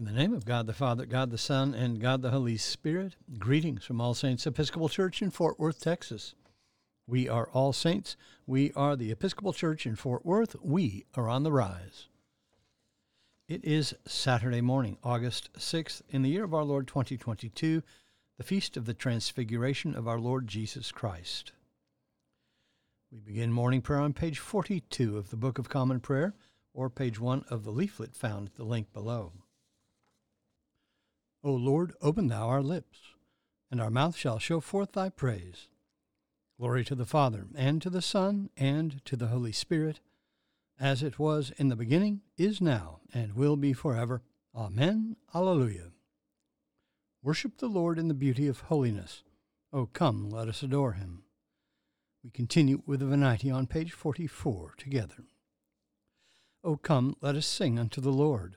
In the name of God the Father, God the Son, and God the Holy Spirit, greetings from All Saints Episcopal Church in Fort Worth, Texas. We are all saints. We are the Episcopal Church in Fort Worth. We are on the rise. It is Saturday morning, August 6th, in the year of our Lord 2022, the feast of the Transfiguration of our Lord Jesus Christ. We begin morning prayer on page 42 of the Book of Common Prayer, or page 1 of the leaflet found at the link below. O Lord, open thou our lips, and our mouth shall show forth thy praise. Glory to the Father, and to the Son, and to the Holy Spirit, as it was in the beginning, is now, and will be forever. Amen. Alleluia. Worship the Lord in the beauty of holiness. O come, let us adore him. We continue with the Venite on page 44 together. O come, let us sing unto the Lord.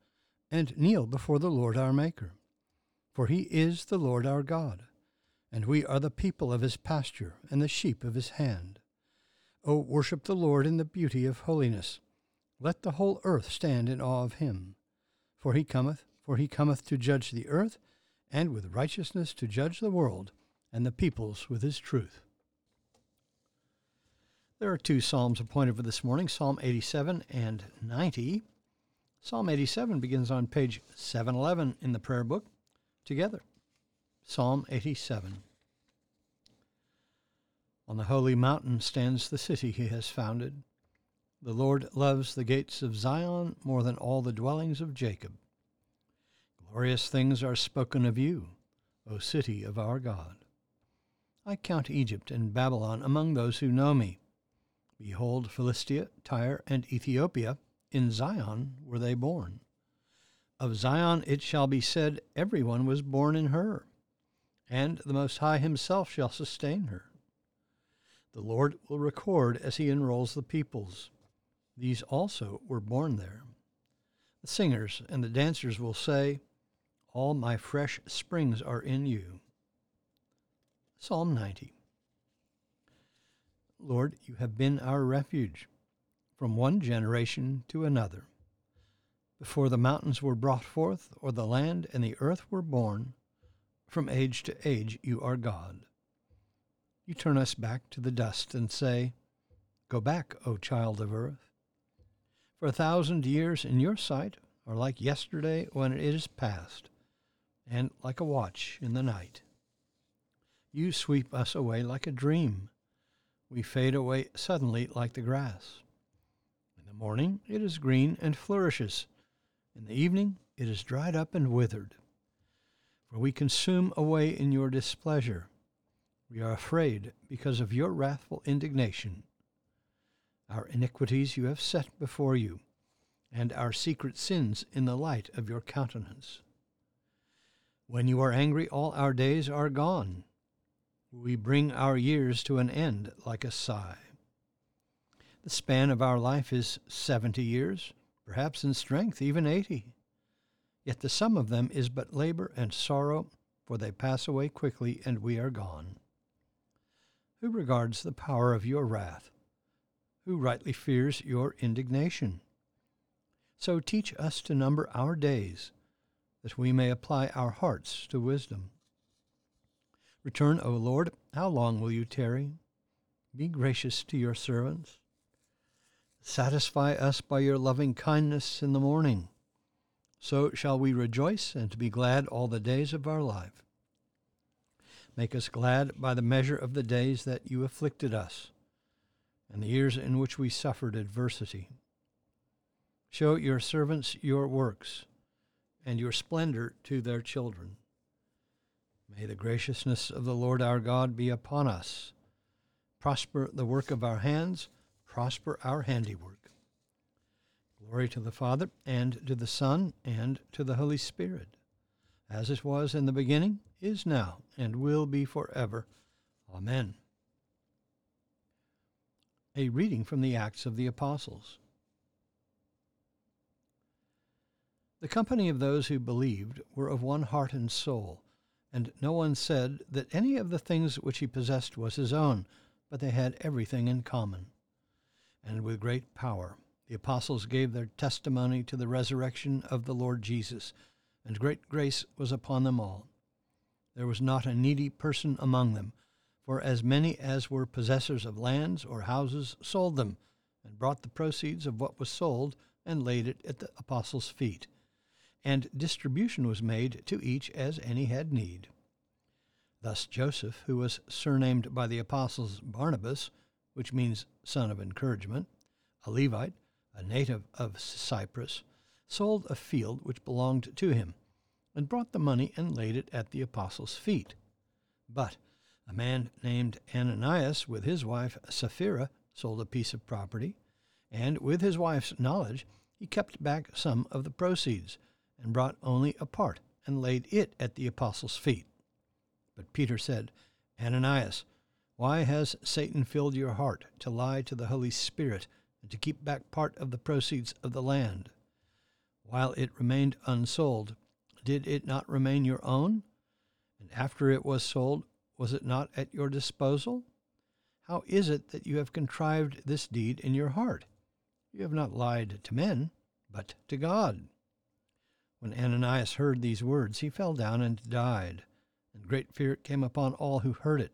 and kneel before the Lord our Maker. For he is the Lord our God, and we are the people of his pasture and the sheep of his hand. O worship the Lord in the beauty of holiness. Let the whole earth stand in awe of him. For he cometh, for he cometh to judge the earth, and with righteousness to judge the world, and the peoples with his truth. There are two psalms appointed for this morning Psalm 87 and 90. Psalm 87 begins on page 711 in the prayer book. Together, Psalm 87. On the holy mountain stands the city he has founded. The Lord loves the gates of Zion more than all the dwellings of Jacob. Glorious things are spoken of you, O city of our God. I count Egypt and Babylon among those who know me. Behold, Philistia, Tyre, and Ethiopia in Zion were they born. Of Zion it shall be said, Every one was born in her, and the Most High himself shall sustain her. The Lord will record as he enrolls the peoples. These also were born there. The singers and the dancers will say, All my fresh springs are in you. Psalm 90 Lord, you have been our refuge from one generation to another. Before the mountains were brought forth, or the land and the earth were born, from age to age you are God. You turn us back to the dust and say, Go back, O child of earth. For a thousand years in your sight are like yesterday when it is past, and like a watch in the night. You sweep us away like a dream. We fade away suddenly like the grass the morning it is green and flourishes. In the evening it is dried up and withered. For we consume away in your displeasure. We are afraid because of your wrathful indignation. Our iniquities you have set before you, and our secret sins in the light of your countenance. When you are angry, all our days are gone. We bring our years to an end like a sigh. The span of our life is 70 years, perhaps in strength even 80. Yet the sum of them is but labor and sorrow, for they pass away quickly and we are gone. Who regards the power of your wrath? Who rightly fears your indignation? So teach us to number our days, that we may apply our hearts to wisdom. Return, O Lord, how long will you tarry? Be gracious to your servants. Satisfy us by your loving kindness in the morning. So shall we rejoice and be glad all the days of our life. Make us glad by the measure of the days that you afflicted us, and the years in which we suffered adversity. Show your servants your works, and your splendor to their children. May the graciousness of the Lord our God be upon us. Prosper the work of our hands prosper our handiwork. Glory to the Father, and to the Son, and to the Holy Spirit, as it was in the beginning, is now, and will be forever. Amen. A reading from the Acts of the Apostles. The company of those who believed were of one heart and soul, and no one said that any of the things which he possessed was his own, but they had everything in common. And with great power the apostles gave their testimony to the resurrection of the Lord Jesus, and great grace was upon them all. There was not a needy person among them, for as many as were possessors of lands or houses sold them, and brought the proceeds of what was sold, and laid it at the apostles' feet. And distribution was made to each as any had need. Thus Joseph, who was surnamed by the apostles Barnabas, which means son of encouragement, a Levite, a native of Cyprus, sold a field which belonged to him, and brought the money and laid it at the apostles' feet. But a man named Ananias, with his wife Sapphira, sold a piece of property, and with his wife's knowledge, he kept back some of the proceeds, and brought only a part, and laid it at the apostles' feet. But Peter said, Ananias, why has Satan filled your heart to lie to the Holy Spirit and to keep back part of the proceeds of the land? While it remained unsold, did it not remain your own? And after it was sold, was it not at your disposal? How is it that you have contrived this deed in your heart? You have not lied to men, but to God. When Ananias heard these words, he fell down and died, and great fear came upon all who heard it.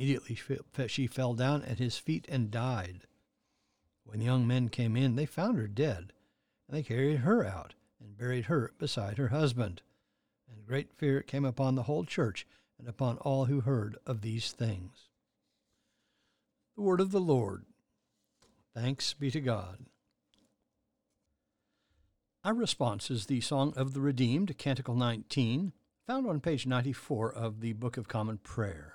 Immediately she fell down at his feet and died. When the young men came in, they found her dead, and they carried her out and buried her beside her husband. And great fear came upon the whole church and upon all who heard of these things. The word of the Lord. Thanks be to God. Our response is the Song of the Redeemed, Canticle 19, found on page 94 of the Book of Common Prayer.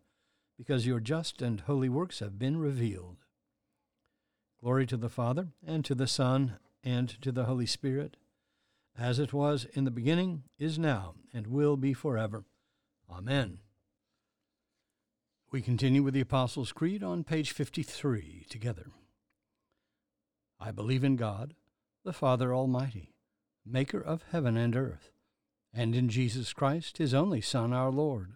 because your just and holy works have been revealed. Glory to the Father, and to the Son, and to the Holy Spirit, as it was in the beginning, is now, and will be forever. Amen. We continue with the Apostles' Creed on page 53 together. I believe in God, the Father Almighty, maker of heaven and earth, and in Jesus Christ, his only Son, our Lord,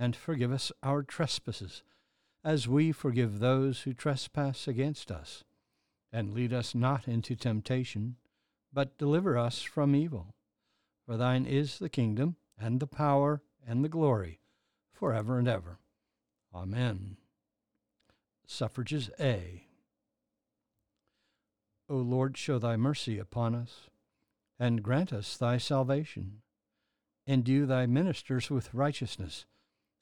and forgive us our trespasses, as we forgive those who trespass against us. And lead us not into temptation, but deliver us from evil. For thine is the kingdom, and the power, and the glory, for ever and ever. Amen. Suffrages A. O Lord, show thy mercy upon us, and grant us thy salvation. Endue thy ministers with righteousness,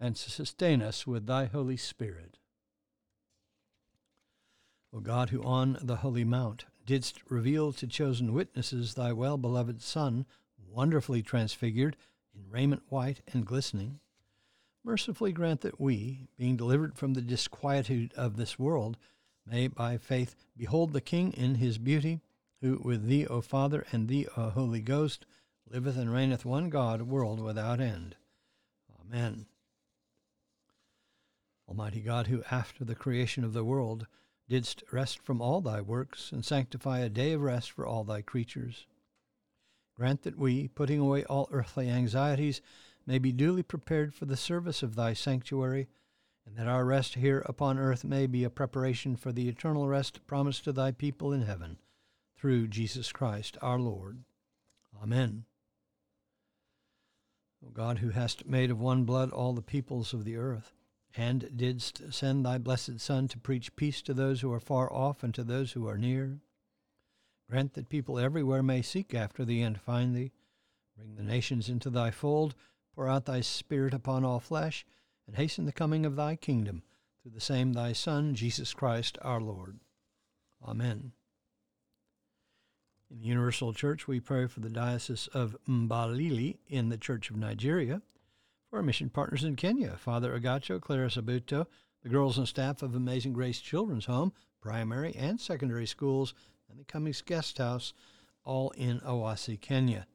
and sustain us with thy Holy Spirit. O God, who on the holy mount didst reveal to chosen witnesses thy well beloved Son, wonderfully transfigured in raiment white and glistening, mercifully grant that we, being delivered from the disquietude of this world, may by faith behold the King in his beauty, who with thee, O Father, and thee, O Holy Ghost, liveth and reigneth one God, world without end. Amen. Almighty God, who after the creation of the world didst rest from all thy works, and sanctify a day of rest for all thy creatures, grant that we, putting away all earthly anxieties, may be duly prepared for the service of thy sanctuary, and that our rest here upon earth may be a preparation for the eternal rest promised to thy people in heaven, through Jesus Christ our Lord. Amen. O God, who hast made of one blood all the peoples of the earth, and didst send thy blessed Son to preach peace to those who are far off and to those who are near, grant that people everywhere may seek after thee and find thee. Bring the nations into thy fold Pour out thy Spirit upon all flesh, and hasten the coming of thy kingdom, through the same thy Son, Jesus Christ our Lord. Amen. In the Universal Church, we pray for the Diocese of Mbamili in the Church of Nigeria, for our mission partners in Kenya, Father Agacho, Clara Sabuto, the girls and staff of Amazing Grace Children's Home, primary and secondary schools, and the Cummings Guest House, all in Owasi, Kenya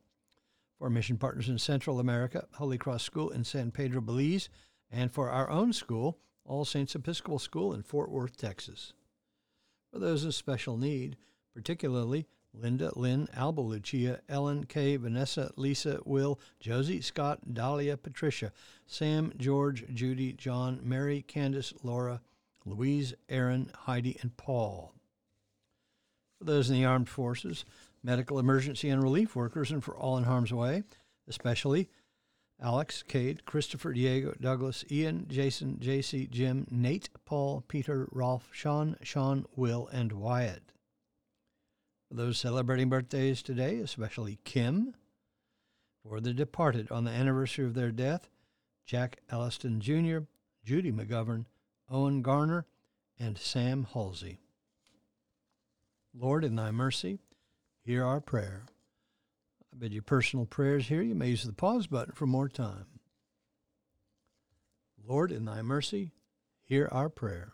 for mission partners in Central America, Holy Cross School in San Pedro, Belize, and for our own school, All Saints Episcopal School in Fort Worth, Texas. For those of special need, particularly Linda, Lynn, Alba, Lucia, Ellen, Kay, Vanessa, Lisa, Will, Josie, Scott, Dahlia, Patricia, Sam, George, Judy, John, Mary, Candace, Laura, Louise, Aaron, Heidi, and Paul. For those in the armed forces, medical emergency and relief workers, and for all in harm's way, especially Alex, Cade, Christopher, Diego, Douglas, Ian, Jason, JC, Jim, Nate, Paul, Peter, Rolf, Sean, Sean, Will, and Wyatt. Those celebrating birthdays today, especially Kim, for the departed on the anniversary of their death, Jack Elliston Jr., Judy McGovern, Owen Garner, and Sam Halsey. Lord, in thy mercy, hear our prayer. I bid you personal prayers here. You may use the pause button for more time. Lord, in thy mercy, hear our prayer.